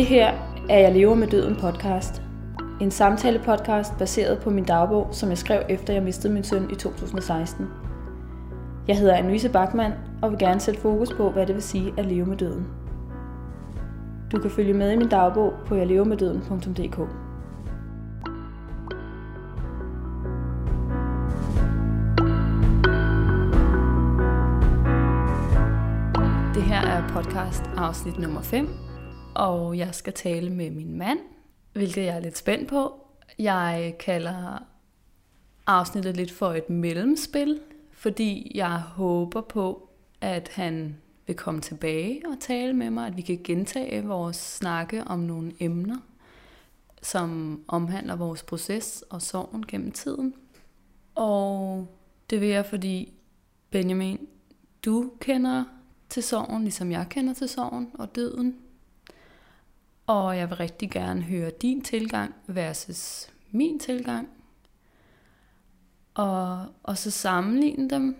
Det her er Jeg lever med døden podcast. En samtale-podcast baseret på min dagbog, som jeg skrev efter jeg mistede min søn i 2016. Jeg hedder Anne-Louise Bachmann og vil gerne sætte fokus på, hvad det vil sige at leve med døden. Du kan følge med i min dagbog på jeglevermeddøden.dk. Det her er podcast afsnit nummer 5, og jeg skal tale med min mand, hvilket jeg er lidt spændt på. Jeg kalder afsnittet lidt for et mellemspil, fordi jeg håber på, at han vil komme tilbage og tale med mig, at vi kan gentage vores snakke om nogle emner, som omhandler vores proces og sorgen gennem tiden. Og det vil jeg, fordi Benjamin, du kender til sorgen, ligesom jeg kender til sorgen og døden. Og jeg vil rigtig gerne høre din tilgang versus min tilgang. Og, og så sammenligne dem,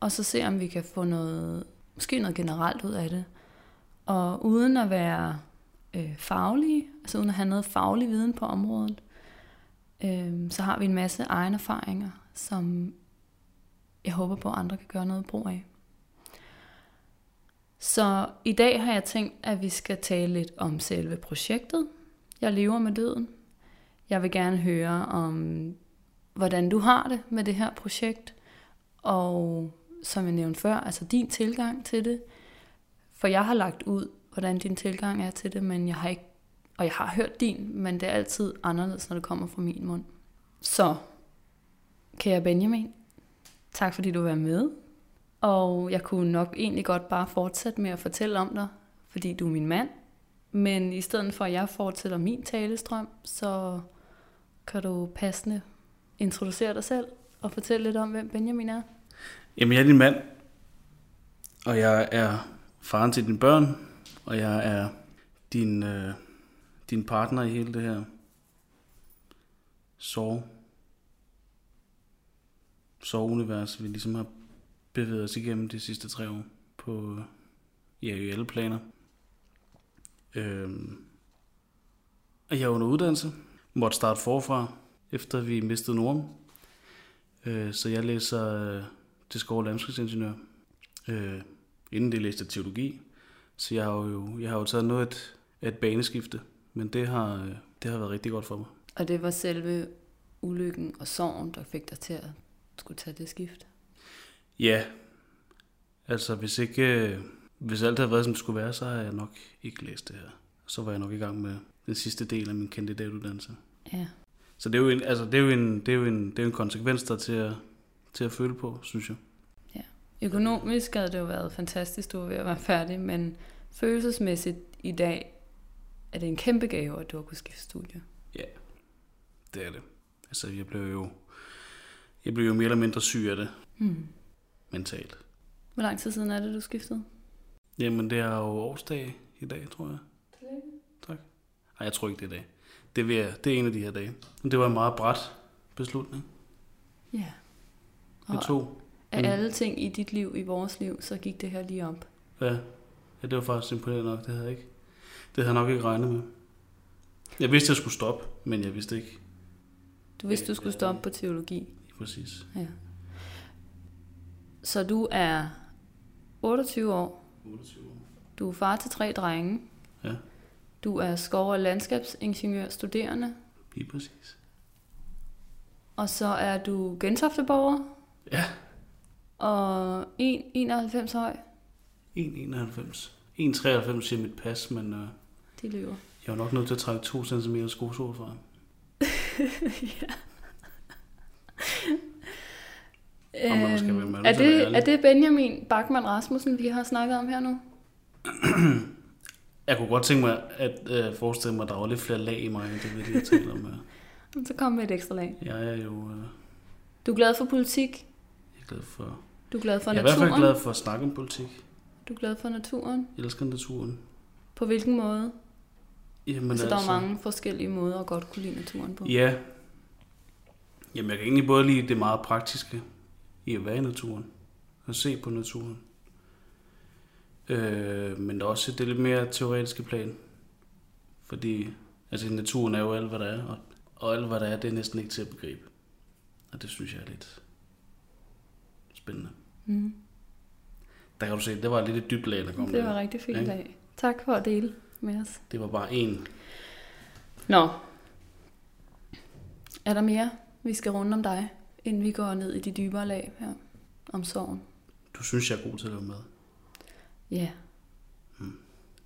og så se, om vi kan få noget, måske noget generelt ud af det. Og uden at være øh, faglige, altså uden at have noget faglig viden på området, øh, så har vi en masse egne erfaringer, som jeg håber på, at andre kan gøre noget brug af. Så i dag har jeg tænkt, at vi skal tale lidt om selve projektet. Jeg lever med døden. Jeg vil gerne høre om, hvordan du har det med det her projekt, og som jeg nævnte før, altså din tilgang til det. For jeg har lagt ud, hvordan din tilgang er til det, men jeg har ikke, og jeg har hørt din, men det er altid anderledes, når det kommer fra min mund. Så, kære Benjamin, tak fordi du var med. Og jeg kunne nok egentlig godt bare fortsætte med at fortælle om dig, fordi du er min mand. Men i stedet for at jeg fortsætter min talestrøm, så kan du passende introducere dig selv og fortælle lidt om, hvem Benjamin er. Jamen, jeg er din mand, og jeg er faren til dine børn, og jeg er din, øh, din partner i hele det her sorg, sorgunivers, vi ligesom har bevæget os igennem de sidste tre år på ja, i alle planer. Øhm, og jeg er under uddannelse, måtte starte forfra, efter vi mistede Norm. Øh, så jeg læser øh, til skole landskabsingeniør. Øh, inden det læste teologi. Så jeg har jo, jeg har jo taget noget af et, et baneskifte, men det har, det har været rigtig godt for mig. Og det var selve ulykken og sorgen, der fik dig til at skulle tage det skift? Ja, altså hvis ikke, øh, hvis alt havde været som det skulle være, så har jeg nok ikke læst det her. Så var jeg nok i gang med den sidste del af min kandidatuddannelse. Ja. Så det er jo en, altså det er jo en, det er jo en, det er jo en konsekvens der til at, til at føle på, synes jeg. Ja. Økonomisk havde det jo været fantastisk, du var ved at være færdig, men følelsesmæssigt i dag er det en kæmpe gave, at du har kunnet skifte studie. Ja, det er det. Altså jeg blev jo, jeg blev jo mere eller mindre syg af det. Hmm. Mentalt. Hvor lang tid siden er det, du skiftede? Jamen det er jo årsdag i dag, tror jeg. Tak. Nej, jeg tror ikke det er i dag. Det, vil jeg, det er en af de her dage. Men det var en meget bræt beslutning. Ja. Det tog. Af alle ting i dit liv, i vores liv, så gik det her lige op. Ja, ja det var faktisk imponerende nok. Det havde jeg ikke, det havde jeg nok ikke regnet med. Jeg vidste, jeg skulle stoppe, men jeg vidste ikke. Du vidste, du skulle stoppe på teologi. Præcis. Ja. Så du er 28 år. 28 år. Du er far til tre drenge. Ja, Du er skov- og landskabsingeniør studerende. lige præcis. Og så er du Gentofteborger. Ja, Og 1,91 høj. 1,91. 1,93 siger mit pas, men øh, De løber. jeg var nok nødt til at trække 2 cm skosår fra. ja. Om man skal være med, Øhm, er, det er det Benjamin Bachmann Rasmussen, vi har snakket om her nu? Jeg kunne godt tænke mig at øh, forestille mig, at der var lidt flere lag i mig, end det vi lige talt om. Øh. Så kom med et ekstra lag. Jeg er jo øh, Du er glad for politik. jeg er glad for... Du er glad for jeg er i hvert naturen. fald glad for at snakke om politik. Du er glad for naturen. Jeg elsker naturen. På hvilken måde? Jamen, altså, der er mange forskellige måder at godt kunne lide naturen på. Ja. Jamen, jeg kan egentlig både lide det meget praktiske i at være i naturen. Og se på naturen. Øh, men også det lidt mere teoretiske plan. Fordi altså, naturen er jo alt, hvad der er, og, og alt, hvad der er, det er næsten ikke til at begribe. Og det synes jeg er lidt spændende. Mm. Der kan du se, det var lidt et dybt lag, der kom Det var der. rigtig fint Ikke? dag. Tak for at dele med os. Det var bare en. Nå. Er der mere, vi skal runde om dig, inden vi går ned i de dybere lag her om sorgen? Du synes, jeg er god til at lave mad. Ja. Mm.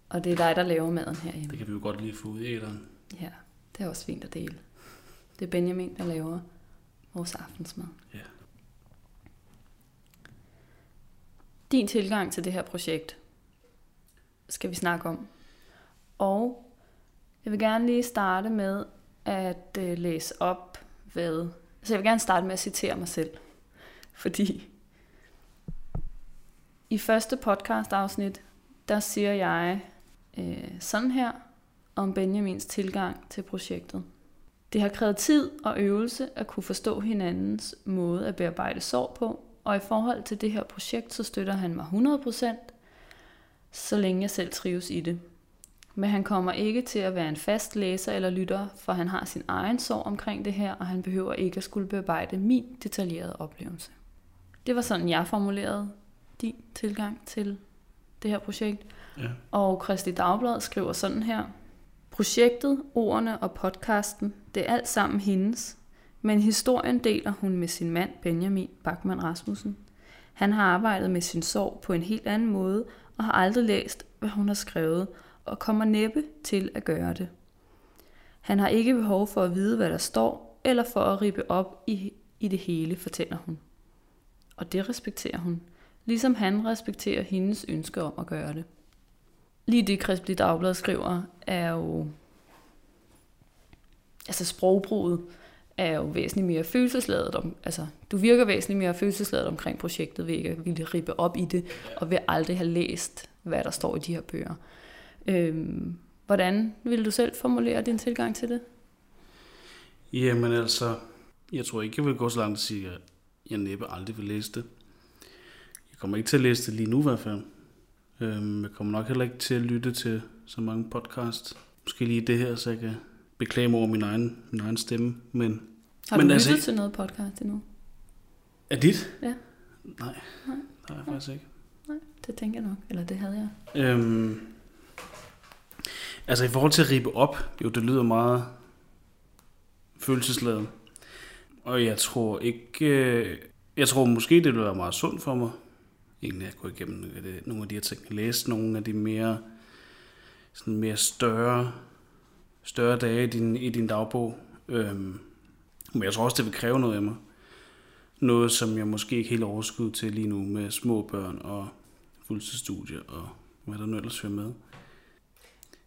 Og det er dig, der laver maden herhjemme. Det kan vi jo godt lige få ud i æderen. Ja, det er også fint at dele. Det er Benjamin, der laver vores aftensmad. Ja. Din tilgang til det her projekt skal vi snakke om. Og jeg vil gerne lige starte med at øh, læse op, hvad... Så jeg vil gerne starte med at citere mig selv. Fordi i første podcast afsnit, der siger jeg øh, sådan her om Benjamins tilgang til projektet. Det har krævet tid og øvelse at kunne forstå hinandens måde at bearbejde sorg på, og i forhold til det her projekt, så støtter han mig 100%, så længe jeg selv trives i det. Men han kommer ikke til at være en fast læser eller lytter, for han har sin egen sorg omkring det her, og han behøver ikke at skulle bearbejde min detaljerede oplevelse. Det var sådan, jeg formulerede din tilgang til det her projekt. Ja. Og Kristi Dagblad skriver sådan her. Projektet, ordene og podcasten, det er alt sammen hendes, men historien deler hun med sin mand Benjamin Bachmann Rasmussen. Han har arbejdet med sin sorg på en helt anden måde og har aldrig læst, hvad hun har skrevet, og kommer næppe til at gøre det. Han har ikke behov for at vide, hvad der står, eller for at rippe op i, i det hele, fortæller hun. Og det respekterer hun, ligesom han respekterer hendes ønske om at gøre det. Lige det, Kristelig Dagblad skriver, er jo... Altså sprogbruget er jo væsentligt mere følelsesladet. Om, altså, du virker væsentligt mere følelsesladet omkring projektet ved ikke at ville rippe op i det, og vil aldrig have læst, hvad der står i de her bøger. Øhm, hvordan vil du selv formulere din tilgang til det? Jamen altså, jeg tror ikke, jeg vil gå så langt at sige, at jeg næppe aldrig vil læse det. Jeg kommer ikke til at læse det lige nu i hvert fald. Øhm, jeg kommer nok heller ikke til at lytte til så mange podcast. Måske lige det her, så jeg kan beklage over min egen, min egen stemme. Men Har Men du altså- lyttet til noget podcast endnu? er dit? Ja. Nej, Nej. det har jeg faktisk ikke. Nej, det tænker jeg nok. Eller det havde jeg. Øhm, altså i forhold til at ribe op, jo det lyder meget følelsesladet. Og jeg tror ikke, øh, jeg tror måske det ville være meget sundt for mig, egentlig at gå igennem øh, nogle af de- her ting. Læse nogle af de mere, sådan mere større, større dage i din, i din dagbog. Øhm, men jeg tror også, det vil kræve noget af mig. Noget, som jeg måske ikke helt overskud til lige nu med små børn og fuldtidsstudier og hvad der nu ellers hører med.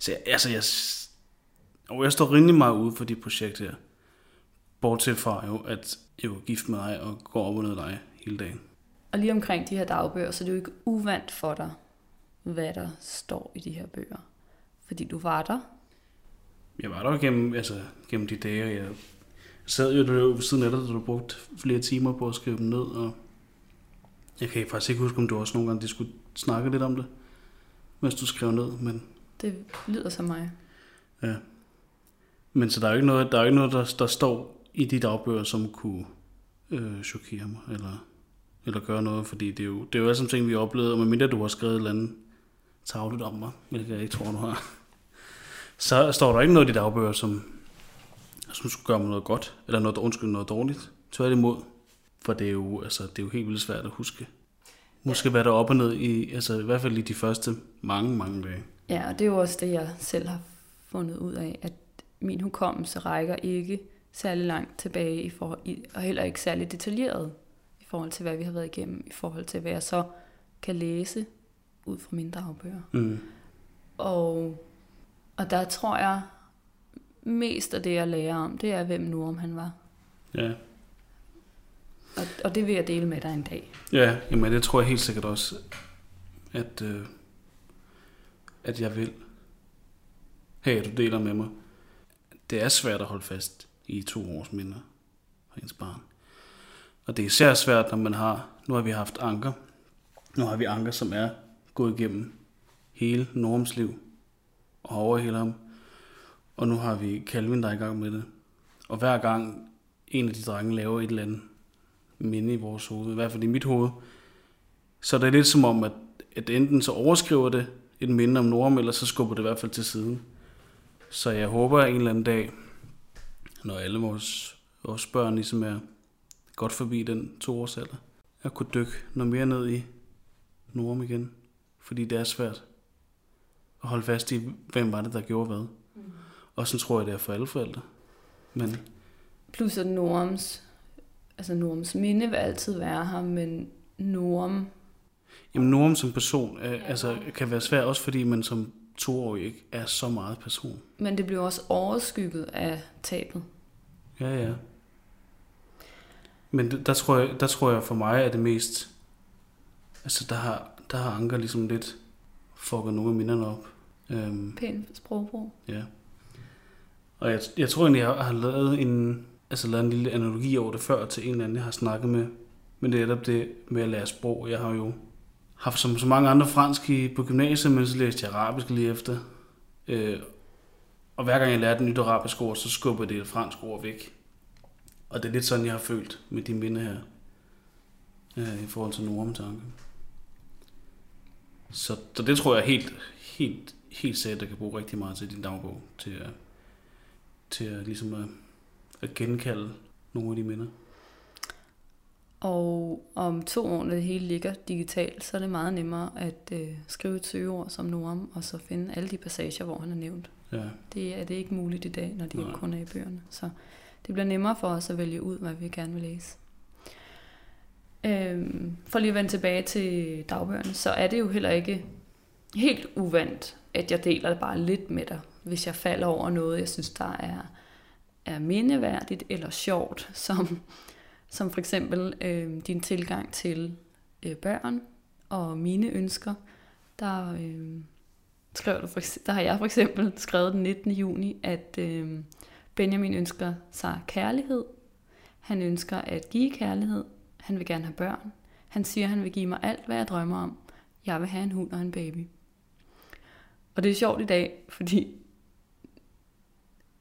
Så jeg, altså, jeg, og jeg står rimelig meget ude for de projekter her. Bortset fra jo, at jeg er gift med dig og går op og ned dig hele dagen. Og lige omkring de her dagbøger, så er det jo ikke uvandt for dig, hvad der står i de her bøger. Fordi du var der. Jeg var der gennem, altså, gennem de dage, jeg sad jo der ved siden af dig, da du brugte flere timer på at skrive dem ned, og jeg kan faktisk ikke huske, om du også nogle gange skulle snakke lidt om det, mens du skrev ned, men Det lyder som mig. Ja. Men så der er jo ikke noget, der, er ikke noget der, der står i de dagbøger, som kunne øh, chokere mig, eller, eller gøre noget, fordi det er jo, det er jo alle sammen ting, vi har oplevet, og medmindre du har skrevet et eller andet tavligt om mig, hvilket jeg ikke tror, du har, så står der ikke noget i de dagbøger, som, som skulle gøre mig noget godt, eller noget, undskyld, noget dårligt. Tværtimod, for det er jo, altså, det er jo helt vildt svært at huske. Huske, hvad der er op og ned i, altså i hvert fald i de første mange, mange dage. Ja, og det er jo også det, jeg selv har fundet ud af, at min hukommelse rækker ikke særlig langt tilbage, i forhold, og heller ikke særlig detaljeret i forhold til, hvad vi har været igennem, i forhold til, hvad jeg så kan læse ud fra mine dagbøger. Mm. Og, og der tror jeg, mest af det, jeg lærer om, det er, hvem Norum han var. Ja, Og, og det vil jeg dele med dig en dag. Ja, jamen det tror jeg helt sikkert også, at, øh, at jeg vil have, at du deler med mig. Det er svært at holde fast i to års minder fra ens barn. Og det er især svært, når man har, nu har vi haft Anker, nu har vi Anker, som er gået igennem hele Norms liv og over hele ham. Og nu har vi Calvin, der er i gang med det. Og hver gang en af de drenge laver et eller andet minde i vores hoved, i hvert fald i mit hoved, så det er lidt som om, at, at enten så overskriver det et minde om Norm, eller så skubber det i hvert fald til siden. Så jeg håber en eller anden dag, når alle vores, vores børn ligesom er godt forbi den to års alder, at kunne dykke noget mere ned i Norm igen. Fordi det er svært at holde fast i, hvem var det, der gjorde hvad. Mm. Og sådan tror jeg, det er for alle forældre. Men Plus at Norms, altså Norms minde vil altid være her, men Norm, Jamen Norm som person er, altså, kan være svær, også fordi man som toårig ikke er så meget person. men det bliver også overskygget af tabet. Ja, ja. Men der tror, jeg, der tror jeg for mig er det mest... Altså der har, der har Anker ligesom lidt fucket nogle af minderne op. Øhm, Pæn sprogbrug. ja. Og jeg, jeg tror egentlig, jeg har lavet en, altså lavet en lille analogi over det før til en eller anden, jeg har snakket med. Men det er netop det med at lære sprog. Jeg har jo har som så mange andre fransk i, på gymnasiet, men så læste jeg arabisk lige efter. Øh, og hver gang jeg lærte et nyt arabisk ord, så skubbede det et fransk ord væk. Og det er lidt sådan, jeg har følt med de minder her. Øh, I forhold til normtanke. Så, så det tror jeg helt, helt, helt sikkert, der kan bruge rigtig meget til din dagbog. Til at, til at, ligesom at, at genkalde nogle af de minder. Og om to år, når det hele ligger digitalt, så er det meget nemmere at øh, skrive et søgeord som Norm, og så finde alle de passager, hvor han er nævnt. Ja. Det er det ikke muligt i dag, når de Nej. kun er i bøgerne. Så det bliver nemmere for os at vælge ud, hvad vi gerne vil læse. Øhm, for lige at vende tilbage til dagbøgerne, så er det jo heller ikke helt uvandt, at jeg deler det bare lidt med dig, hvis jeg falder over noget, jeg synes, der er, er mindeværdigt eller sjovt, som, som for eksempel øh, din tilgang til øh, børn og mine ønsker. Der, øh, skrev du for, eksempel, der har jeg for eksempel skrevet den 19. juni, at øh, Benjamin ønsker sig kærlighed. Han ønsker at give kærlighed. Han vil gerne have børn. Han siger, at han vil give mig alt, hvad jeg drømmer om. Jeg vil have en hund og en baby. Og det er sjovt i dag, fordi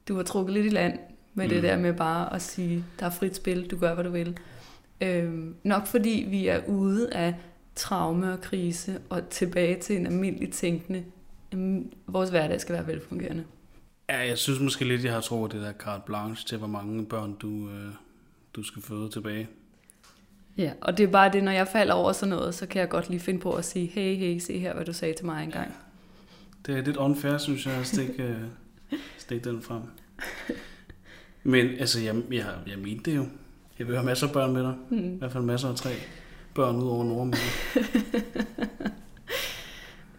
du har trukket lidt i land med mm. det Mm. der med bare at sige, der er frit spil, du gør, hvad du vil. Øhm, nok fordi vi er ude af traume og krise og tilbage til en almindelig tænkende. Øhm, Vores hverdag skal være velfungerende. Ja, jeg synes måske lidt, jeg har troet det der carte blanche til, hvor mange børn du, øh, du skal føde tilbage. Ja, og det er bare det, når jeg falder over sådan noget, så kan jeg godt lige finde på at sige, hey, hey, se her, hvad du sagde til mig engang. Det er lidt unfair, synes jeg, at stikke, øh, stikke den frem. Men altså, jeg, jeg, jeg mente det jo. Jeg vil have masser af børn med dig. I Hmm. hvert fald masser af tre børn ud over Nordmænd.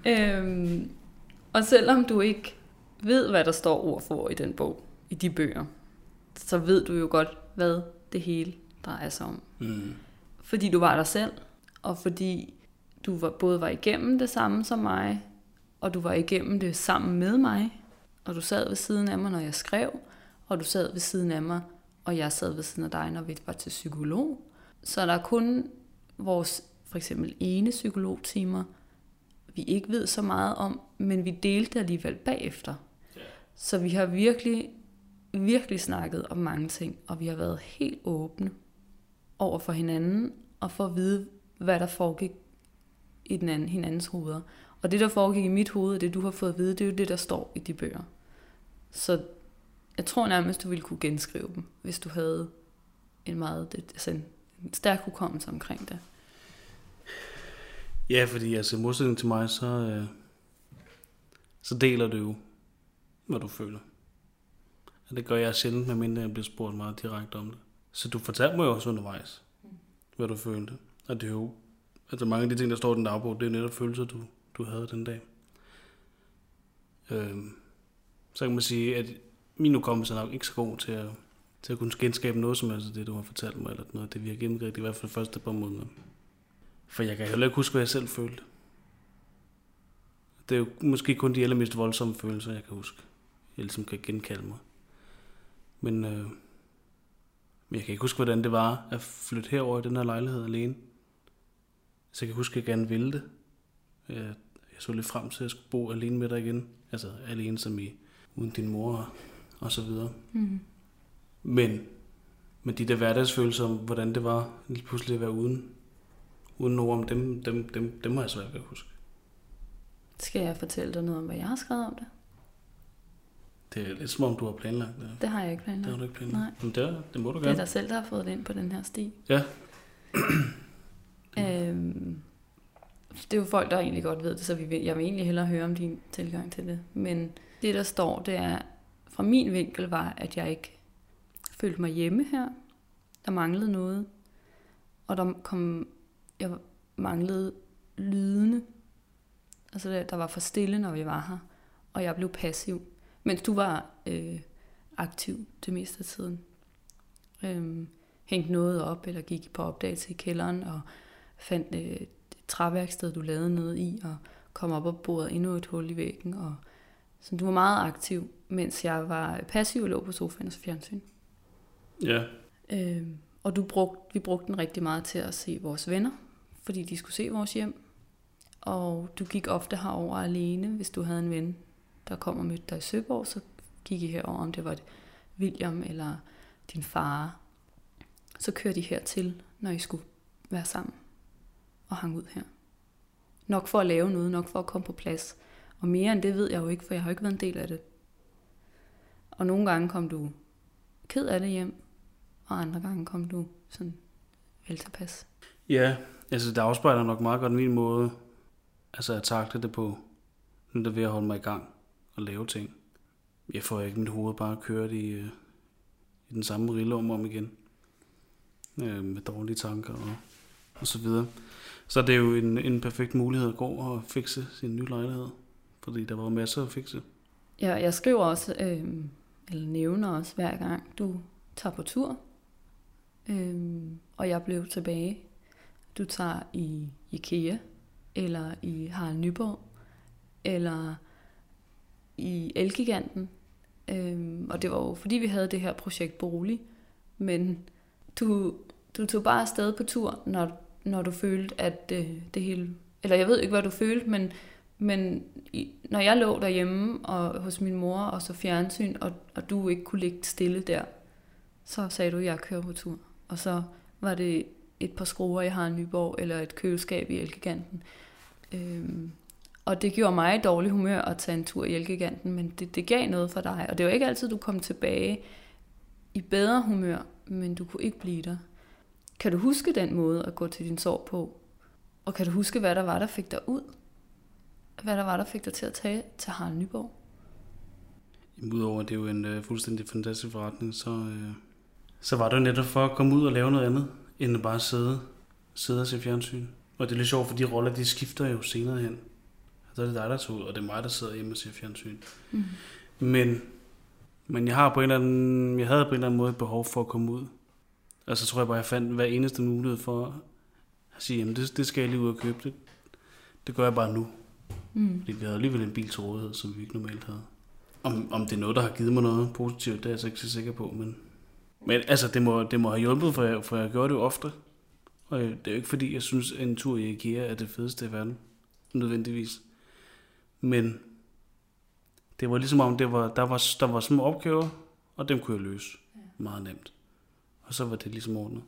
Øhm, og selvom du ikke ved, hvad der står ord for i den bog, i de bøger, så ved du jo godt, hvad det hele drejer sig om. Mm. Fordi du var der selv, og fordi du var, både var igennem det samme som mig, og du var igennem det sammen med mig, og du sad ved siden af mig, når jeg skrev, og du sad ved siden af mig, og jeg sad ved siden af dig, når vi var til psykolog. Så der er kun vores for eksempel ene psykologtimer, vi ikke ved så meget om, men vi delte alligevel bagefter. Så vi har virkelig, virkelig snakket om mange ting, og vi har været helt åbne over for hinanden, og for at vide, hvad der foregik i den anden, hinandens hoveder. Og det, der foregik i mit hoved, og det, du har fået at vide, det er jo det, der står i de bøger. Så jeg tror nærmest, du ville kunne genskrive dem, hvis du havde en meget altså en, en stærk hukommelse omkring det. Ja, fordi altså i modsætning til mig, så, øh, så deler du jo, hvad du føler. Og det gør jeg sjældent, medmindre jeg bliver spurgt meget direkte om det. Så du fortalte mig jo også undervejs, hvad du følte. Og det er jo, altså mange af de ting, der står i den dagbog, det er netop følelser, du, du havde den dag. Øh, så kan man sige, at min hukommelse er nok ikke så god til at, til at kunne genskabe noget som helst af det, du har fortalt mig, eller noget, det vi har gennemgået, i hvert fald de første par måneder. For jeg kan heller ikke huske, hvad jeg selv følte. Det er jo måske kun de allermest voldsomme følelser, jeg kan huske. Jeg ligesom kan genkalde mig. Men, øh, men jeg kan ikke huske, hvordan det var at flytte herover i den her lejlighed alene. Så jeg kan huske, at jeg gerne ville det. Jeg, jeg så lidt frem til, at jeg skulle bo alene med dig igen. Altså alene som i, uden din mor og så videre. Mm. Men, men de der hverdagsfølelser om, hvordan det var lige pludselig at være uden, uden ord om dem, dem, dem, dem må jeg svært ved at huske. Skal jeg fortælle dig noget om, hvad jeg har skrevet om det? Det er lidt som om, du har planlagt det. Det har jeg ikke Det har planlagt. du ikke planlagt. Nej. Men det, det må du Det er gerne. dig selv, der har fået det ind på den her sti. Ja. Øhm, det er jo folk, der egentlig godt ved det, så vi vil, jeg vil egentlig hellere høre om din tilgang til det. Men det, der står, det er, fra min vinkel var, at jeg ikke følte mig hjemme her. Der manglede noget. Og der kom, jeg manglede lydene. Altså, der, var for stille, når vi var her. Og jeg blev passiv. Mens du var øh, aktiv det meste af tiden. Øhm, hængte noget op, eller gik på opdagelse i kælderen, og fandt øh, et træværksted, du lavede noget i, og kom op og borede endnu et hul i væggen. Og, så du var meget aktiv, mens jeg var passiv og lå på sofaen og så fjernsyn. Ja. Øh, og du brugt, vi brugte den rigtig meget til at se vores venner, fordi de skulle se vores hjem. Og du gik ofte herover alene, hvis du havde en ven, der kom og mødte dig i Søborg, så gik I herover, om det var William eller din far. Så kørte I hertil, når I skulle være sammen og hang ud her. Nok for at lave noget, nok for at komme på plads. Og mere end det ved jeg jo ikke, for jeg har jo ikke været en del af det. Og nogle gange kom du ked af det hjem, og andre gange kom du sådan vel tilpas. Ja, altså det afspejler nok meget godt min måde altså at takle det på, når det er ved at holde mig i gang og lave ting. Jeg får ikke mit hoved bare kørt i, øh, i den samme rille om igen. Øh, med dårlige tanker og, og så videre. Så det er jo en, en perfekt mulighed at gå og fikse sin nye lejlighed. Fordi der var masser at fikse. Jeg, jeg skriver også, øh, eller nævner os hver gang, du tager på tur, øhm, og jeg blev tilbage. Du tager i IKEA, eller i Harald Nyborg, eller i Elgiganten. Øhm, og det var jo fordi, vi havde det her projekt Bolig, men du, du tog bare afsted på tur, når, når du følte, at det, det hele... Eller jeg ved ikke, hvad du følte, men men i, når jeg lå derhjemme og hos min mor og så fjernsyn, og, og du ikke kunne ligge stille der, så sagde du, at jeg kører på tur. Og så var det et par skruer, jeg har i Nyborg, eller et køleskab i Elgiganten. Øhm, og det gjorde mig i dårlig humør at tage en tur i Elgiganten, men det, det gav noget for dig. Og det var ikke altid, du kom tilbage i bedre humør, men du kunne ikke blive der. Kan du huske den måde at gå til din sorg på? Og kan du huske, hvad der var, der fik dig ud? Hvad der var, der fik dig til at tage til Harald Nyborg? Udover at det er jo en øh, fuldstændig fantastisk forretning, så, øh, så var det netop for at komme ud og lave noget andet, end at bare sidde, sidde og se fjernsyn. Og det er lidt sjovt, for de roller, de skifter jo senere hen. Så er det dig, der tager ud, og det er mig, der sidder hjemme og ser fjernsyn. Mm. Men, men jeg, har på en eller anden, jeg havde på en eller anden måde et behov for at komme ud. Og så tror jeg bare, jeg fandt hver eneste mulighed for at sige, jamen det, det skal jeg lige ud og købe. Det, det gør jeg bare nu. Mm. Fordi vi havde alligevel en bil til rådighed, som vi ikke normalt havde. Om, om det er noget, der har givet mig noget positivt, det er jeg så ikke så sikker på. Men, men altså, det må, det må have hjulpet, for jeg, for jeg gjorde det jo ofte. Og det er jo ikke fordi, jeg synes, at en tur i IKEA er det fedeste i verden. Nødvendigvis. Men det var ligesom om, det var, der, var, der var små opgaver, og dem kunne jeg løse meget nemt. Og så var det ligesom ordnet.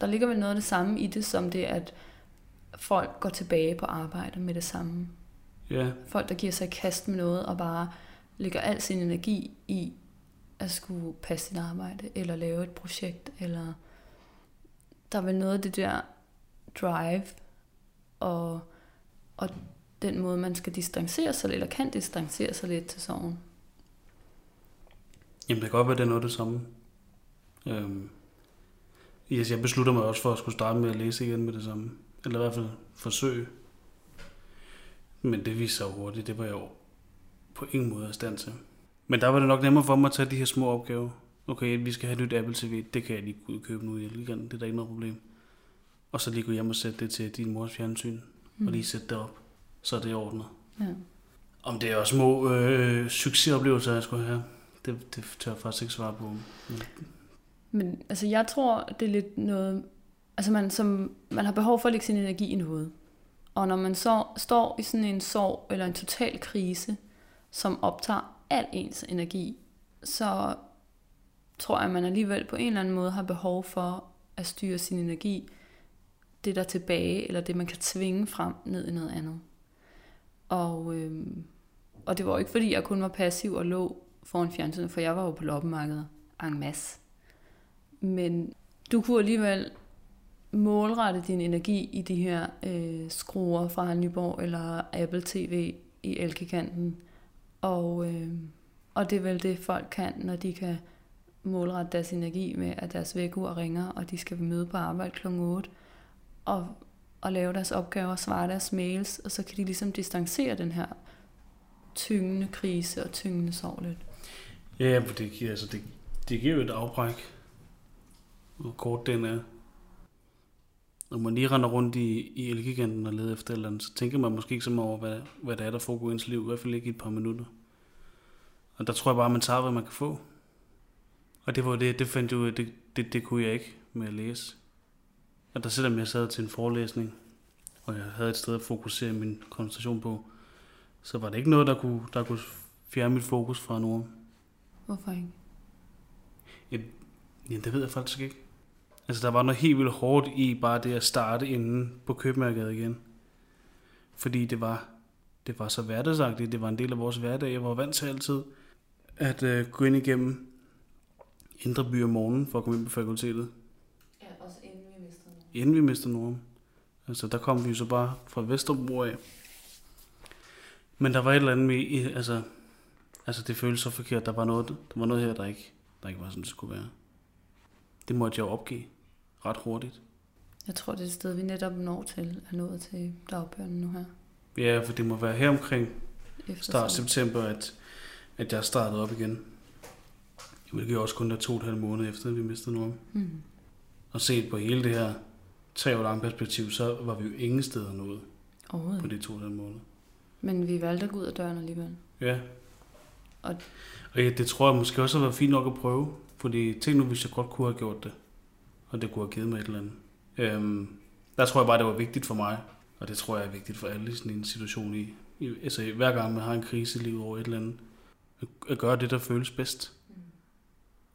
Der ligger vel noget af det samme i det, som det, at folk går tilbage på arbejde med det samme. Ja, Folk, der giver sig kast med noget og bare lægger al sin energi i at skulle passe sit arbejde, eller lave et projekt, eller der er vel noget af det der drive, og, og den måde, man skal distancere sig, eller kan distancere sig lidt til sorgen. Jamen, det kan godt være, det er noget af det samme. Øhm, yes, jeg beslutter mig også for at skulle starte med at læse igen med det samme. Eller i hvert fald forsøge. Men det viste sig jo hurtigt. Det var jeg jo på ingen måde i stand til. Men der var det nok nemmere for mig at tage de her små opgaver. Okay, vi skal have nyt Apple TV. Det kan jeg lige gå ud og købe nu i Elgiganten. Det er der ikke noget problem. Og så lige gå hjem og sætte det til din mors fjernsyn. Mm. Og lige sætte det op. Så er det ordnet. Ja. Om det er også små øh, succesoplevelser, jeg skulle have. Det, det tør jeg faktisk ikke svare på. Men, Men altså, jeg tror, det er lidt noget... Altså, man, som, man har behov for at lægge sin energi i noget. Og når man så står i sådan en sorg eller en total krise, som optager al ens energi, så tror jeg, at man alligevel på en eller anden måde har behov for at styre sin energi, det der er tilbage, eller det man kan tvinge frem ned i noget andet. Og, øh, og det var jo ikke fordi, jeg kun var passiv og lå foran fjernsynet, for jeg var jo på loppemarkedet en masse. Men du kunne alligevel målrette din energi i de her øh, skruer fra Nyborg eller Apple TV i elgiganten. Og, øh, og det er vel det, folk kan, når de kan målrette deres energi med, at deres vækkeur ringer, og de skal møde på arbejde kl. 8, og, og lave deres opgaver, svare deres mails, og så kan de ligesom distancere den her tyngende krise og tyngende sorg lidt. Ja, for det, giver, altså det, det giver jo et afbræk, hvor kort den er. Når man lige render rundt i, i Elgiganten og leder efter et eller andet, så tænker man måske ikke så meget over, hvad, hvad det er, der foregår i ens liv. I hvert fald ikke i et par minutter. Og der tror jeg bare, at man tager, hvad man kan få. Og det var det, det fandt jo, det, det, det kunne jeg ikke med at læse. Og der selvom jeg sad til en forelæsning, og jeg havde et sted at fokusere min koncentration på, så var det ikke noget, der kunne, der kunne fjerne mit fokus fra Nord. Hvorfor ikke? Ja, det ved jeg faktisk ikke. Altså, der var noget helt vildt hårdt i bare det at starte inden på købmærket igen. Fordi det var, det var så hverdagsagtigt. Det var en del af vores hverdag. Jeg var vant til altid at øh, gå ind igennem Indre By om morgenen for at komme ind på fakultetet. Ja, også inden vi mistede noget. Inden vi mistede Norden. Altså, der kom vi så bare fra Vesterbro af. Men der var et eller andet med, altså, altså det føltes så forkert. Der var noget, der var noget her, der ikke, der ikke var, som det skulle være. Det måtte jeg jo opgive ret hurtigt. Jeg tror, det er et sted, vi netop når til, er nået til dagbøgerne nu her. Ja, for det må være her omkring Efter start september, at, at jeg startede op igen. Hvilket også kun er to og en halv måned efter, at vi mistede Norden. Mm. Og set på hele det her tre år lange perspektiv, så var vi jo ingen steder nået på de to og en halv måneder. Men vi valgte at gå ud af døren alligevel. Ja. Og- Og ja, det tror jeg måske også har været fint nok at prøve. Fordi tænk nu, hvis jeg godt kunne have gjort det. Og det kunne have givet mig et eller andet. Øhm, der tror jeg bare, det var vigtigt for mig. Og det tror jeg er vigtigt for alle i sådan en situation. I, i, altså hver gang man har en krise i livet over et eller andet. At, at gøre det, der føles bedst.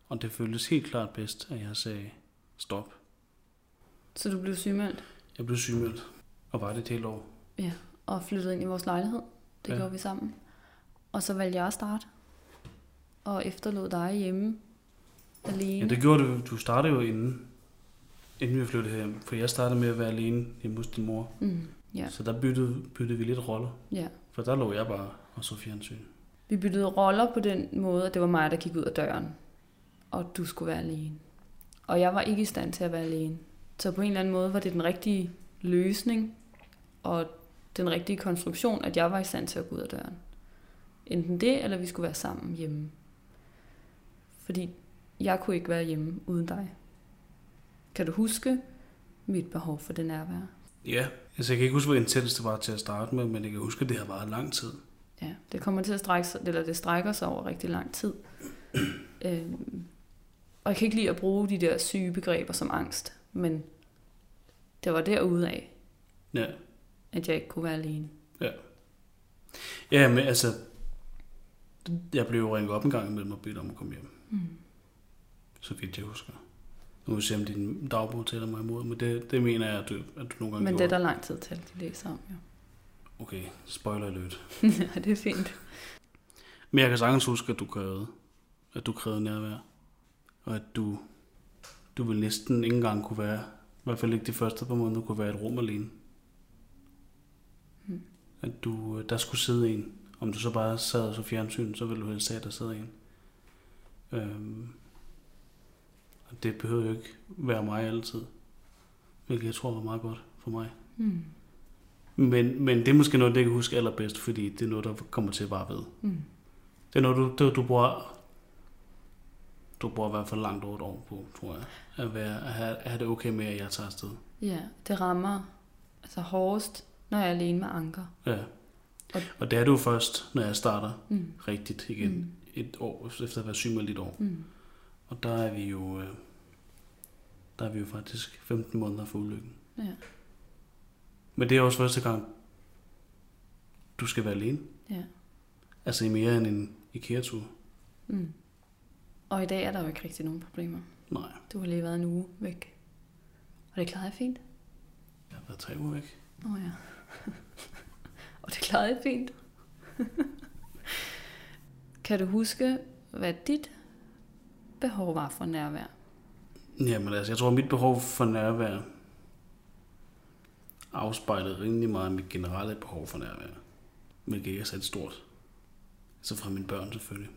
Og det føltes helt klart bedst, at jeg sagde stop. Så du blev sygemeldt Jeg blev sygemeldt. Og var det et helt år. og flyttede ind i vores lejlighed. Det Ja. ja. gjorde vi sammen. Og så valgte jeg at starte. Og efterlod dig hjemme alene. Ja, det gjorde du. Du startede jo inden, inden vi flyttede hjem. For jeg startede med at være alene hjemme hos din mor. Mm, ja, Så der byttede, byttede vi lidt roller. ja. For der lå jeg bare og så fjernsyn. Vi byttede roller på den måde, at det var mig, der gik ud af døren. Og du skulle være alene. Og jeg var ikke i stand til at være alene. Så på en eller anden måde var det den rigtige løsning og den rigtige konstruktion, at jeg var i stand til at gå ud af døren. Enten det, eller vi skulle være sammen hjemme. Fordi jeg kunne ikke være hjemme uden dig. Kan du huske mit behov for det nærvær? Ja, altså jeg kan ikke huske, hvor intens det var til at starte med, men jeg kan huske, at det har varet lang tid. Ja, det kommer til at strække sig, eller det strækker sig over rigtig lang tid. øhm, og jeg kan ikke lide at bruge de der syge begreber som angst, men det var derude af, Ja, at jeg ikke kunne være alene. ja men altså, jeg blev jo ringet op en gang imellem og bedt om at komme hjem, Mm. så vidt jeg husker. Nu vil jeg se, om din dagbog tæller mig imod, men det, det mener jeg, at du, at du nogle gange Men det er der lang tid til, de læser om, jo. Okay, spoiler alert. ja, det er fint. Men jeg kan sagtens huske, at du krævede, at du krævede nærvær. Og at du, du ville næsten ikke engang kunne være, i hvert fald ikke de første par måneder, kunne være et rum alene. Mm. At du, der skulle sidde en. Om du så bare sad og så fjernsyn, så ville du helst se, at der sidder en. Øhm, det behøver jo ikke være mig altid. Hvilket jeg tror var meget godt for mig. Mm. Men, men det er måske noget, det jeg kan huske allerbedst, fordi det er noget, der kommer til at bare ved. Mm. Det er noget, du, du, du bruger, du bruger i hvert fald langt over et år på, tror jeg. At, være, at, have, at have det okay med, at jeg tager afsted. Ja, det rammer altså hårdest, når jeg er alene med anker. Ja. Og- Og det er du først, når jeg starter Mm. rigtigt igen. Mm. Et år efter at have været sygemeldt et år. Mm. Og der er vi jo, øh, der er vi jo faktisk 15 måneder for ulykken. Ja. Men det er også første gang, du skal være alene. Ja. Altså i mere end en, IKEA-tur. Mm. Og i dag er der jo ikke rigtig nogen problemer. Nej, Du har lige været en uge væk. Og det klarede jeg fint. jeg har været tre uger væk. Åh oh, ja. og det klarede jeg fint. kan du huske, hvad dit behov var for nærvær? Jamen altså, jeg tror, at mit behov for nærvær afspejlede rimelig meget mit generelle behov for nærvær. Hvilket ikke er særlig stort. Så fra mine børn selvfølgelig.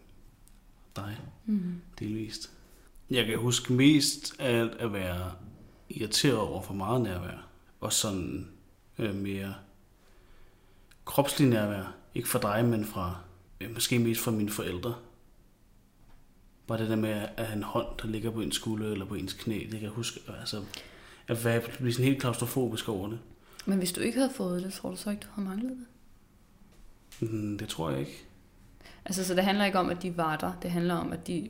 Dig, Mm. delvist. Jeg kan huske mest at, at være irriteret over for meget nærvær. Og sådan øh, mere kropslig nærvær. Ikke fra dig, men fra øh, måske mest fra mine forældre. Bare det der med at have en hånd, der ligger på ens skulder eller på ens knæ. Det kan jeg huske. Altså, at være, blive sådan helt klaustrofobisk over det. Men hvis du ikke havde fået det, tror du så ikke, du havde manglet det? Mm, det tror jeg ikke. Altså, så det handler ikke om, at de var der. Det handler om, at de,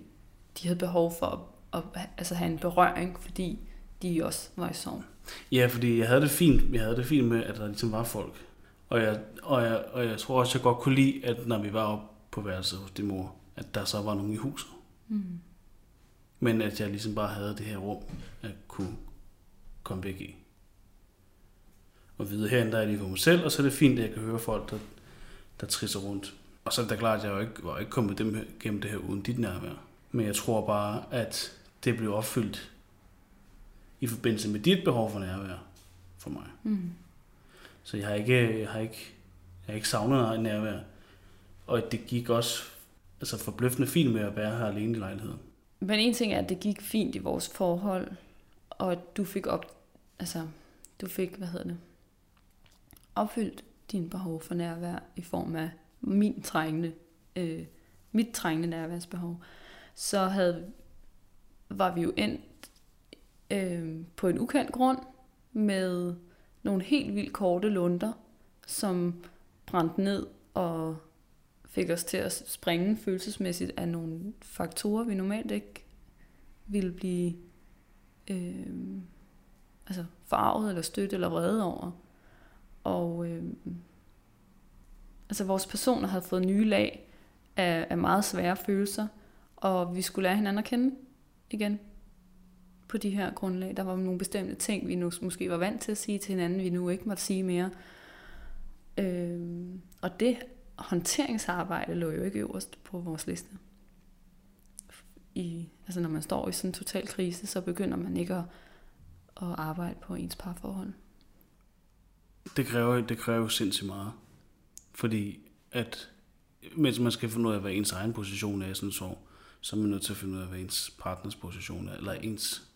de havde behov for at, at altså, have en berøring, fordi de også var i sorg. Ja, fordi jeg havde det fint, jeg havde det fint med, at der ligesom var folk. Og jeg, og jeg, og jeg tror også, jeg godt kunne lide, at når vi var oppe på værelset hos din mor, at der så var nogen i huset. Mm. Men at jeg ligesom bare havde det her rum, at kunne komme væk i. Og vide, herinde der er jeg lige for mig selv, og så er det fint, at jeg kan høre folk, der, der trisser rundt. Og så er det da klart, at jeg jo ikke, var ikke kommet dem gennem det her uden dit nærvær. Men jeg tror bare, at det blev opfyldt i forbindelse med dit behov for nærvær for mig. Mm. Så jeg har ikke, jeg har ikke, jeg har ikke savnet nærvær. Og det gik også altså forbløffende fint med at være her alene i lejligheden. Men en ting er, at det gik fint i vores forhold, og at du fik op, altså, du fik, hvad hedder det, opfyldt dine behov for nærvær i form af min trængende, øh, mit trængende nærværsbehov, så havde, var vi jo endt øh, på en ukendt grund med nogle helt vildt korte lunder, som brændte ned og fik os til at springe følelsesmæssigt af nogle faktorer, vi normalt ikke ville blive øh, altså farvet eller stødt eller vrede over. Og øh, altså vores personer havde fået nye lag af, af meget svære følelser, og vi skulle lære hinanden at kende igen på de her grundlag. Der var nogle bestemte ting, vi nu måske var vant til at sige til hinanden, vi nu ikke måtte sige mere. Øh, og det håndteringsarbejde lå jo ikke øverst på vores liste. I, altså når man står i sådan en total krise, så begynder man ikke at, at arbejde på ens parforhold. Det kræver, det kræver jo sindssygt meget. Fordi at, mens man skal finde ud af, hvad ens egen position er i sådan en sorg, så er man nødt til at finde ud af, hvad ens partners position er, eller ens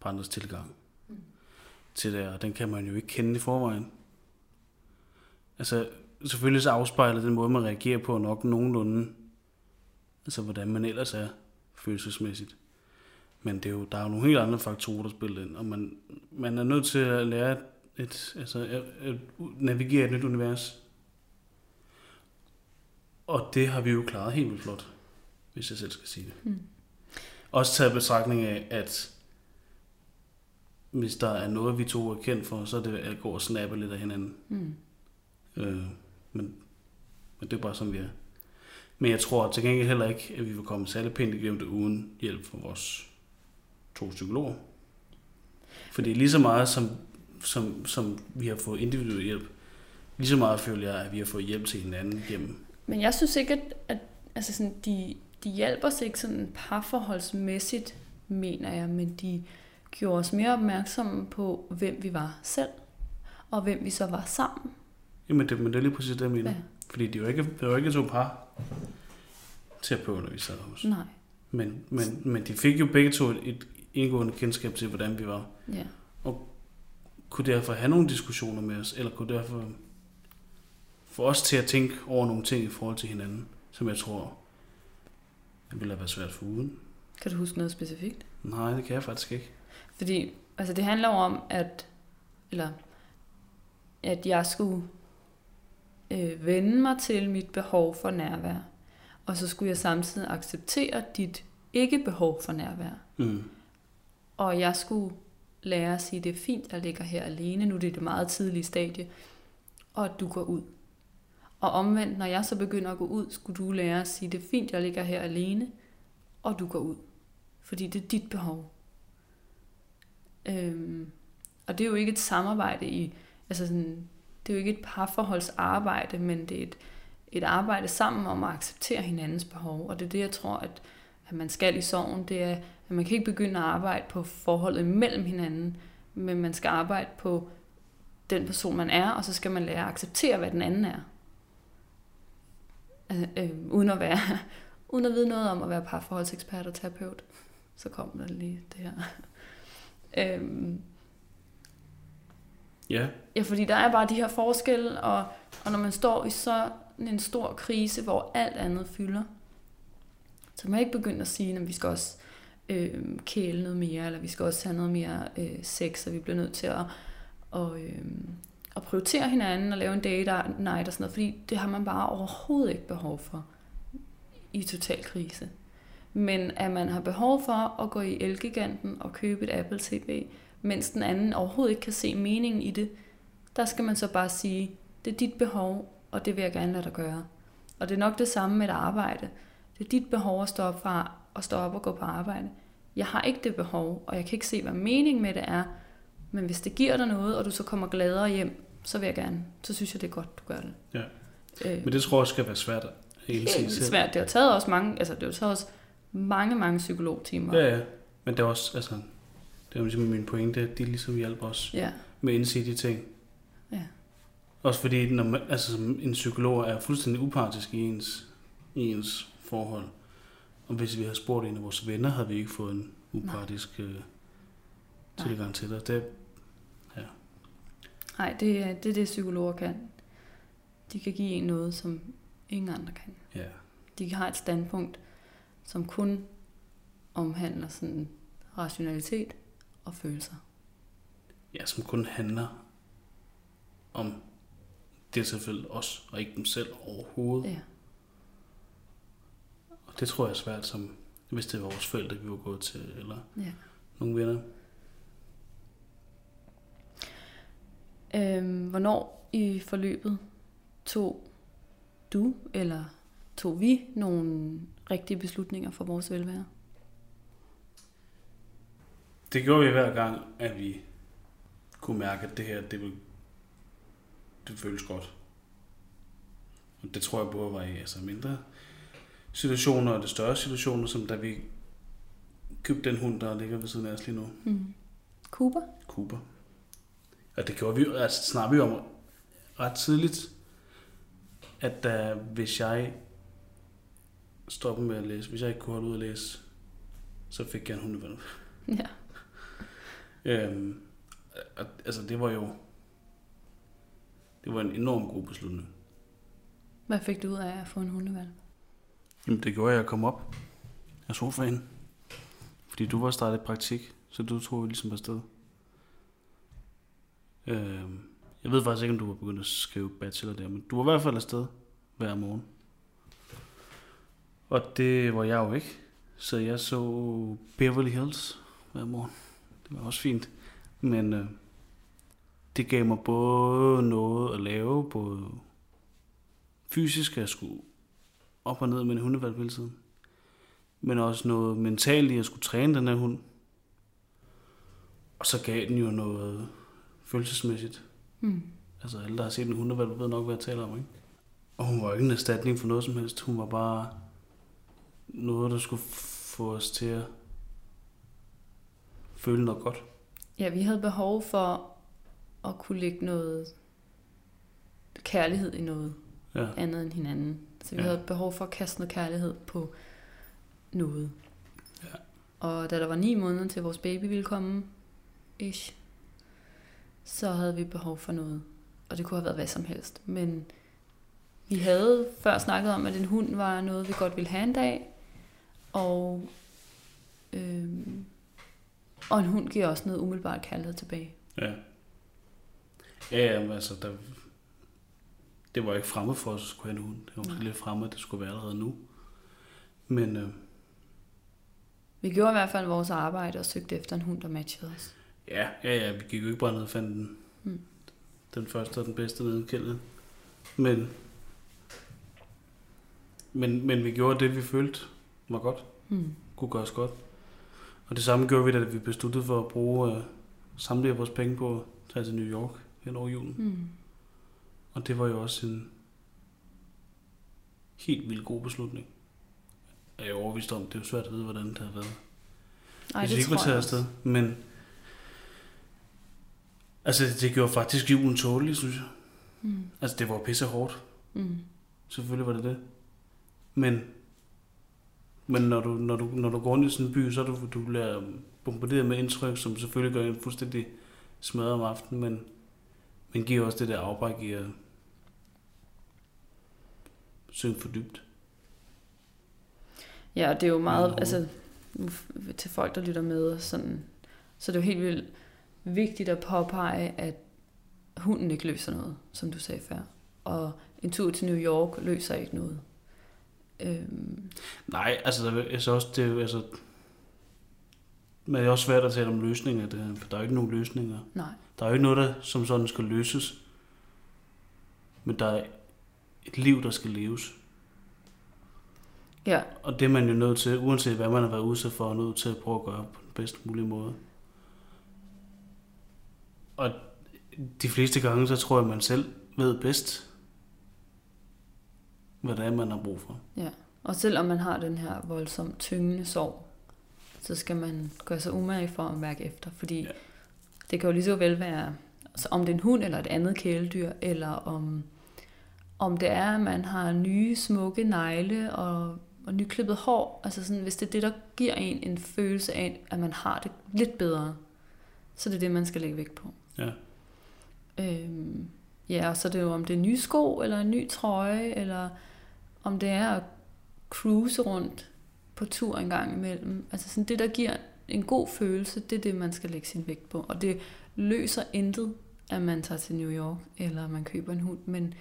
partners tilgang mm. til det, og den kan man jo ikke kende i forvejen. Altså, selvfølgelig så afspejler den måde, man reagerer på nok nogenlunde, altså hvordan man ellers er følelsesmæssigt. Men det er jo, der er jo nogle helt andre faktorer, der spiller ind, og man, man er nødt til at lære et, altså, at, at navigere et nyt univers. Og det har vi jo klaret helt vildt flot, hvis jeg selv skal sige det. Mm. Også taget betragtning af, at hvis der er noget, vi to er kendt for, så er det at gå og snappe lidt af hinanden. Mm. Øh, men, men det er bare sådan, vi er. Men jeg tror til gengæld heller ikke, at vi vil komme særlig pænt igennem det uden hjælp fra vores to psykologer. er lige så meget, som, som, som vi har fået individuel hjælp, lige så meget føler jeg, at vi har fået hjælp til hinanden gennem. Men jeg synes ikke, at, at altså sådan, de, de hjælper os ikke sådan parforholdsmæssigt, mener jeg, men de gjorde os mere opmærksomme på, hvem vi var selv, og hvem vi så var sammen. Jamen det, men det er lige præcis det, jeg mener. Ja. Fordi det er jo ikke, det er jo ikke to par terapeuter, vi sad hos. Nej, Men, men, men de fik jo begge to et, et indgående kendskab til, hvordan vi var. ja. Kunne derfor have nogle diskussioner med os, eller kunne derfor få os til at tænke over nogle ting i forhold til hinanden, som jeg tror, det ville have været svært for uden. Kan du huske noget specifikt? Nej, det kan jeg faktisk ikke. Fordi altså det handler om, at, eller, at jeg skulle øh, vende mig til mit behov for nærvær. Og så skulle jeg samtidig acceptere dit ikke-behov for nærvær. Mm. Og jeg skulle lære at sige, det er fint, jeg ligger her alene. Nu er det det meget tidlige stadie. Og at du går ud. Og omvendt, når jeg så begynder at gå ud, skulle du lære at sige, det er fint, jeg ligger her alene, og du går ud. Fordi det er dit behov. Øhm, og det er jo ikke et samarbejde i, altså sådan, det er jo ikke et parforholdsarbejde, men det er et, et arbejde sammen om at acceptere hinandens behov. Og det er det, jeg tror, at, at man skal i sorgen, det er, at man kan ikke begynde at arbejde på forholdet mellem hinanden, men man skal arbejde på den person, man er, og så skal man lære at acceptere, hvad den anden er. Øh, øh, uden, at være, uden at vide noget om at være parforholdsekspert og terapeut. Så kom der lige det her. Øh, Ja, Ja, fordi der er bare de her forskelle, og, og når man står i så en stor krise, hvor alt andet fylder, så man ikke begyndt at sige, at vi skal også øh, kæle noget mere, eller vi skal også have noget mere øh, sex, og vi bliver nødt til at, og, øh, at prioritere hinanden og lave en date night og sådan noget, fordi det har man bare overhovedet ikke behov for i total krise. Men at man har behov for at gå i Elgiganten og købe et Apple TV, mens den anden overhovedet ikke kan se meningen i det, der skal man så bare sige, det er dit behov, og det vil jeg gerne lade dig gøre. Og det er nok det samme med et arbejde. Det er dit behov at stå op, fra, at stå op og gå på arbejde. Jeg har ikke det behov, og jeg kan ikke se, hvad meningen med det er. Men hvis det giver dig noget, og du så kommer gladere hjem, så vil jeg gerne. Så synes jeg, det er godt, du gør det. Ja. Øh, men det tror jeg skal være svært at hele helt selv. svært. Det har taget også mange, altså det har taget også mange, mange psykologtimer. Ja, ja. Men det er også, altså, det er jo ligesom min pointe, de ligesom hjælper os ja. med indsigt i ting. Ja. Også fordi når man, altså, som en psykolog er fuldstændig upartisk i ens, i ens forhold. Og hvis vi havde spurgt en af vores venner, havde vi ikke fået en upartisk øh, tilgang til det. det. Nej, det er, det er det, psykologer kan. De kan give en noget, som ingen andre kan. Ja. De har et standpunkt, som kun omhandler sådan rationalitet og følelser. ja, som kun handler om det tilfælde os, og ikke dem selv overhovedet. Ja. Og det tror jeg er svært, som hvis det var vores forældre, vi var gået til, eller ja. nogle venner. Øhm, hvornår i forløbet tog du, eller tog vi nogle rigtige beslutninger for vores velvære? Det gjorde vi hver gang, at vi kunne mærke, at det her, det, vil, det føles godt. Og det tror jeg både var i altså mindre situationer og det større situationer, som da vi købte den hund, der ligger ved siden af os lige nu. Mm. Cooper? Cooper. Og det gjorde vi jo, altså snakker vi om ret tidligt, at da, hvis jeg stoppede med at læse, hvis jeg ikke kunne holde ud at læse, så fik jeg en hundevalg. Ja. Øhm, altså det var jo, det var en enorm god beslutning. Hvad fik du ud af at få en hundevalg? Jamen det gjorde jeg at komme op af sofaen. Fordi du var startet i praktik, så du tog ligesom afsted. Øhm, jeg ved faktisk ikke, om du var begyndt at skrive bachelor der, men du var i hvert fald afsted hver morgen. Og det var jeg jo ikke. Så jeg så Beverly Hills hver morgen. Det var også fint. Men øh, det gav mig både noget at lave, både fysisk, at jeg skulle op og ned med en hundevalg hele tiden. Men også noget mentalt i at skulle træne den her hund. Og så gav den jo noget følelsesmæssigt. Mm. Altså alle, der har set en hundevalg, ved nok, hvad jeg taler om, ikke? Og hun var ikke en erstatning for noget som helst. Hun var bare noget, der skulle få os til at føle noget godt. Ja, vi havde behov for at kunne lægge noget kærlighed i noget Ja, andet end hinanden. Så vi Ja. havde behov for at kaste noget kærlighed på noget. Ja. Og da der var ni måneder til vores baby ville komme, ish, så havde vi behov for noget. Og det kunne have været hvad som helst. Men vi havde før snakket om, at en hund var noget, vi godt ville have en dag. Og, øhm, og en hund giver også noget umiddelbart kærlighed tilbage. ja. Ja, ja, men altså, der, det var ikke fremmed for os at skulle have en hund. Det var måske Nej. lidt fremmed, at det skulle være allerede nu. Men øh, Vi gjorde i hvert fald vores arbejde og søgte efter en hund, der matchede os. ja, ja, ja, vi gik jo ikke bare ned og fandt den, Mm. den første og den bedste nede i kældet. Men Men, men vi gjorde det, vi følte var godt, Mm. kunne gøres godt. Og det samme gjorde vi, da vi besluttede for at bruge uh, samtlige vores penge på at tage til New York hen over julen. Mm. Og det var jo også en helt vildt god beslutning. Jeg er overbevist om, det er jo svært at vide, hvordan det havde været. Ej, hvis det ikke var taget afsted. Men altså, det gjorde faktisk julen tålelig, synes jeg. Mm. Altså, det var pisse hårdt. Mm. Selvfølgelig var det det. Men, men når, du, når, du, når du går ind i sådan en by, så er du, du bliver bombarderet med indtryk, som selvfølgelig gør en fuldstændig smadret om aftenen, men, men giver også det der afbræk i at synge for dybt. Ja, og det er jo meget, altså til folk, der lytter med, sådan, så det er jo helt vildt vigtigt at påpege, at hunden ikke løser noget, som du sagde før. Og en tur til New York løser ikke noget. Øhm, Nej, altså, der, er- altså også, det er altså, men det er også svært at tale om løsninger, det for der er jo ikke nogen løsninger. nej. Der er jo ikke noget, der som sådan skal løses, men der er et liv, der skal leves. Ja, Og det er man jo nødt til, uanset hvad man har været udsat for, er nødt til at prøve at gøre på den bedst mulige måde. Og de fleste gange, så tror jeg, man selv ved bedst, hvad det er, man har brug for. ja. Og selvom man har den her voldsomt tyngende sorg, så skal man gøre sig umage for at mærke efter. Fordi Ja. det kan jo lige så vel være, altså om det er en hund eller et andet kæledyr, eller om, om det er, at man har nye, smukke negle og, og nyklippet hår. Altså sådan, hvis det er det, der giver en en følelse af, at man har det lidt bedre, så det er det, man skal lægge vægt på. Ja. Øhm, ja, og så er det jo, om det er nye sko, eller en ny trøje, eller om det er at cruise rundt på tur en gang imellem. Altså sådan det, der giver en god følelse, det er det, man skal lægge sin vægt på. Og det løser intet, at man tager til New York, eller man køber en hund. Men,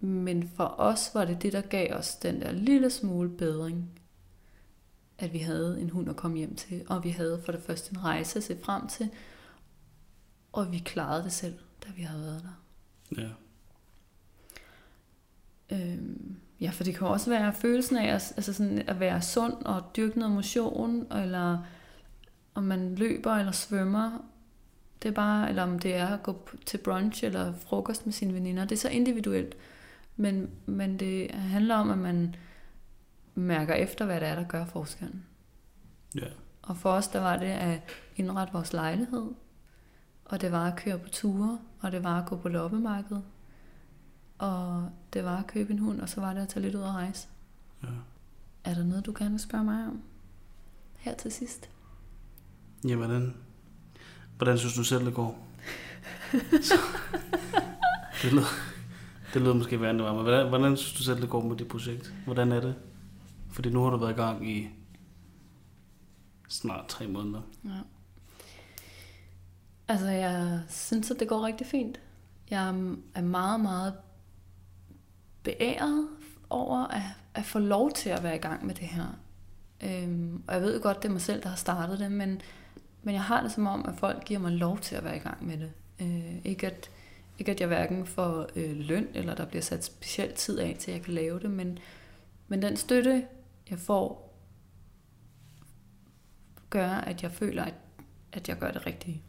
men for os var det det, der gav os den der lille smule bedring, at vi havde en hund at komme hjem til. Og vi havde for det første en rejse at se frem til, og vi klarede det selv, da vi havde været der. Ja. Øhm, ja, for det kan også være følelsen af at, altså sådan at være sund og dyrke noget motion, eller om man løber eller svømmer. Det er bare, eller om det er at gå til brunch eller frokost med sine veninder. Det er så individuelt. Men, men det handler om, at man mærker efter, hvad det er, der gør forskellen. Ja. Og for os, der var det at indrette vores lejlighed, og det var at køre på ture, og det var at gå på loppemarkedet, og det var at købe en hund, og så var det at tage lidt ud og rejse. ja. Er der noget, du gerne vil spørge mig om? Her til sidst. Ja, hvordan, hvordan synes du selv, det går? Så, det, lyder, det lyder måske værre, end det var, men hvordan, hvordan synes du selv, det går med det projekt? Hvordan er det? Fordi nu har du været i gang i snart tre måneder. Ja. Altså, jeg synes, at det går rigtig fint. Jeg er meget, meget beæret over at, at få lov til at være i gang med det her. Øhm, og jeg ved jo godt, det er mig selv, der har startet det, men, men jeg har det som om, at folk giver mig lov til at være i gang med det. Øh, ikke, at, ikke at jeg hverken får øh, løn, eller der bliver sat speciel tid af til, at jeg kan lave det, men, men den støtte, jeg får, gør, at jeg føler, at, at jeg gør det rigtige.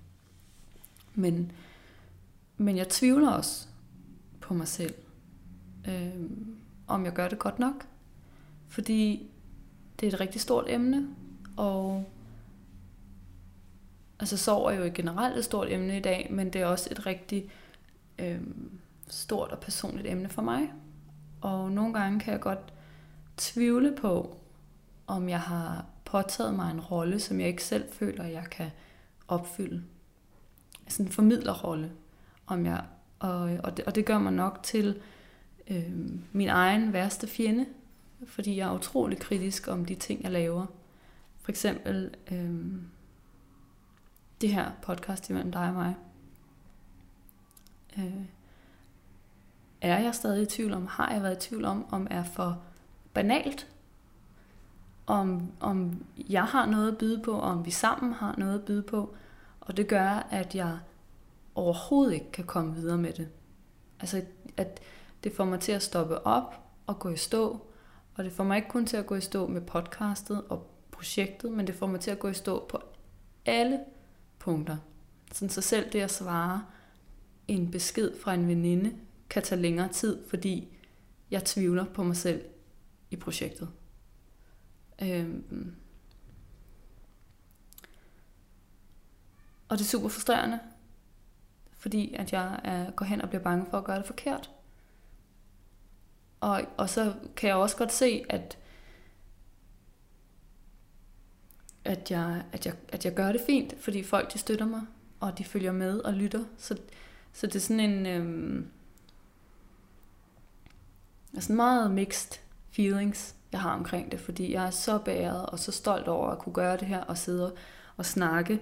Men, men jeg tvivler også på mig selv, øh, om jeg gør det godt nok. Fordi det er et rigtig stort emne, og altså sorg er jo generelt et stort emne i dag, men det er også et rigtig øh, stort og personligt emne for mig. Og nogle gange kan jeg godt tvivle på, om jeg har påtaget mig en rolle, som jeg ikke selv føler, jeg kan opfylde. Altså en formidlerrolle. Om jeg, og, og, det, og det gør mig nok til øh, min egen værste fjende, fordi jeg er utrolig kritisk om de ting, jeg laver. For eksempel øh, det her podcast imellem dig og mig. Øh, er jeg stadig i tvivl om, har jeg været i tvivl om, om er for banalt, om, om jeg har noget at byde på, og om vi sammen har noget at byde på. Og det gør, at jeg overhovedet ikke kan komme videre med det. Altså, at det får mig til at stoppe op og gå i stå, Og det får mig ikke kun til at gå i stå med podcastet og projektet, men det får mig til at gå i stå på alle punkter. Sådan så selv det at svare en besked fra en veninde kan tage længere tid, fordi jeg tvivler på mig selv i projektet. Øhm. Og det er super frustrerende, fordi at jeg er, går hen og bliver bange for at gøre det forkert. Og, og så kan jeg også godt se, at, at, jeg, at, jeg, at jeg gør det fint, fordi folk de støtter mig, og de følger med og lytter. Så, så det er sådan en... Øhm, altså meget mixed feelings, jeg har omkring det, fordi jeg er så bæret og så stolt over at kunne gøre det her og sidde og snakke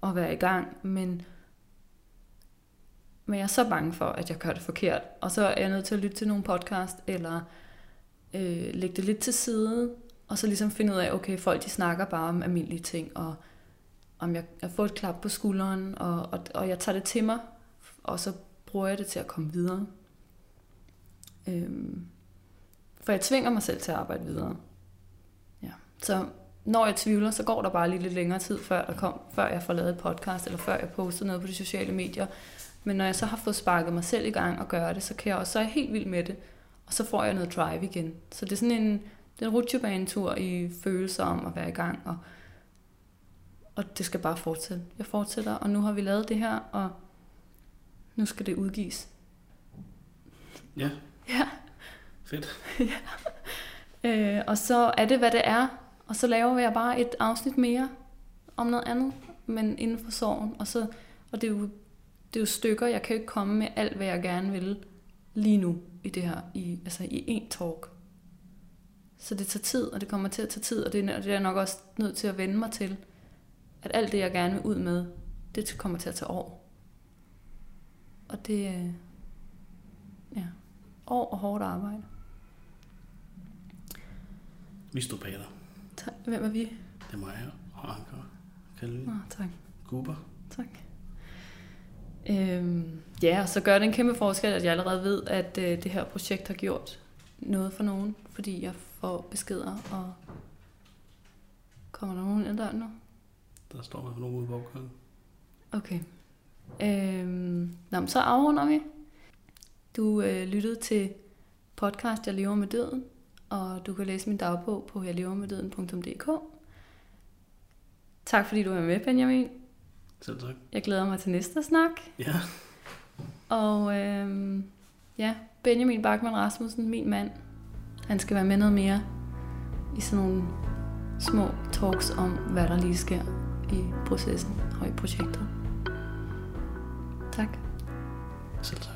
og være i gang, men men jeg er så bange for, at jeg gør det forkert. Og så er jeg nødt til at lytte til nogle podcast, eller øh, lægge det lidt til side, og så ligesom finde ud af, okay, folk de snakker bare om almindelige ting, og om jeg, jeg får et klap på skulderen, og, og, og jeg tager det til mig, og så bruger jeg det til at komme videre. Øhm, for jeg tvinger mig selv til at arbejde videre. Ja. Så når jeg tvivler, så går der bare lige lidt længere tid, før, der kom, før jeg får lavet et podcast, eller før jeg poster noget på de sociale medier, men når jeg så har fået sparket mig selv i gang og gøre det, så kan jeg også, så er jeg helt vild med det. Og så får jeg noget drive igen. Så det er sådan en, det er en rutsjebanetur i følelser om at være i gang. Og, og det skal bare fortsætte. Jeg fortsætter, og nu har vi lavet det her, og nu skal det udgives. Ja. Ja. Fedt. ja. Øh, og så er det, hvad det er. Og så laver jeg bare et afsnit mere om noget andet, men inden for sorgen. Og, så, og det er jo det er jo stykker, jeg kan jo ikke komme med alt, hvad jeg gerne vil lige nu i det her, i, altså i en talk. Så det tager tid, og det kommer til at tage tid, og det er, det er jeg nok også nødt til at vende mig til, at alt det, jeg gerne vil ud med, det kommer til at tage år. Og det er, ja, år og hårdt arbejde. Vi står bag dig. Tak. Hvem er vi? Det er mig og Anker. Kalle. Nå, tak. Guber. Tak. Øhm, ja, og så gør det en kæmpe forskel, at jeg allerede ved, at øh, det her projekt har gjort noget for nogen, fordi jeg får beskeder, og kommer der nogen ind nu? Der står der nogen ude på baggrunden. Okay. Øhm, nå, men så afrunder vi. Du øh, lyttede til podcast Jeg lever med døden, og du kan læse min dagbog på jeglevermeddøden.dk. Tak fordi du var med, Benjamin. Selv tak. Jeg glæder mig til næste snak. Ja. Og øhm, ja, Benjamin Bachmann Rasmussen, min mand, han skal være med noget mere i sådan nogle små talks om, hvad der lige sker i processen og i projektet. Tak. Selv tak.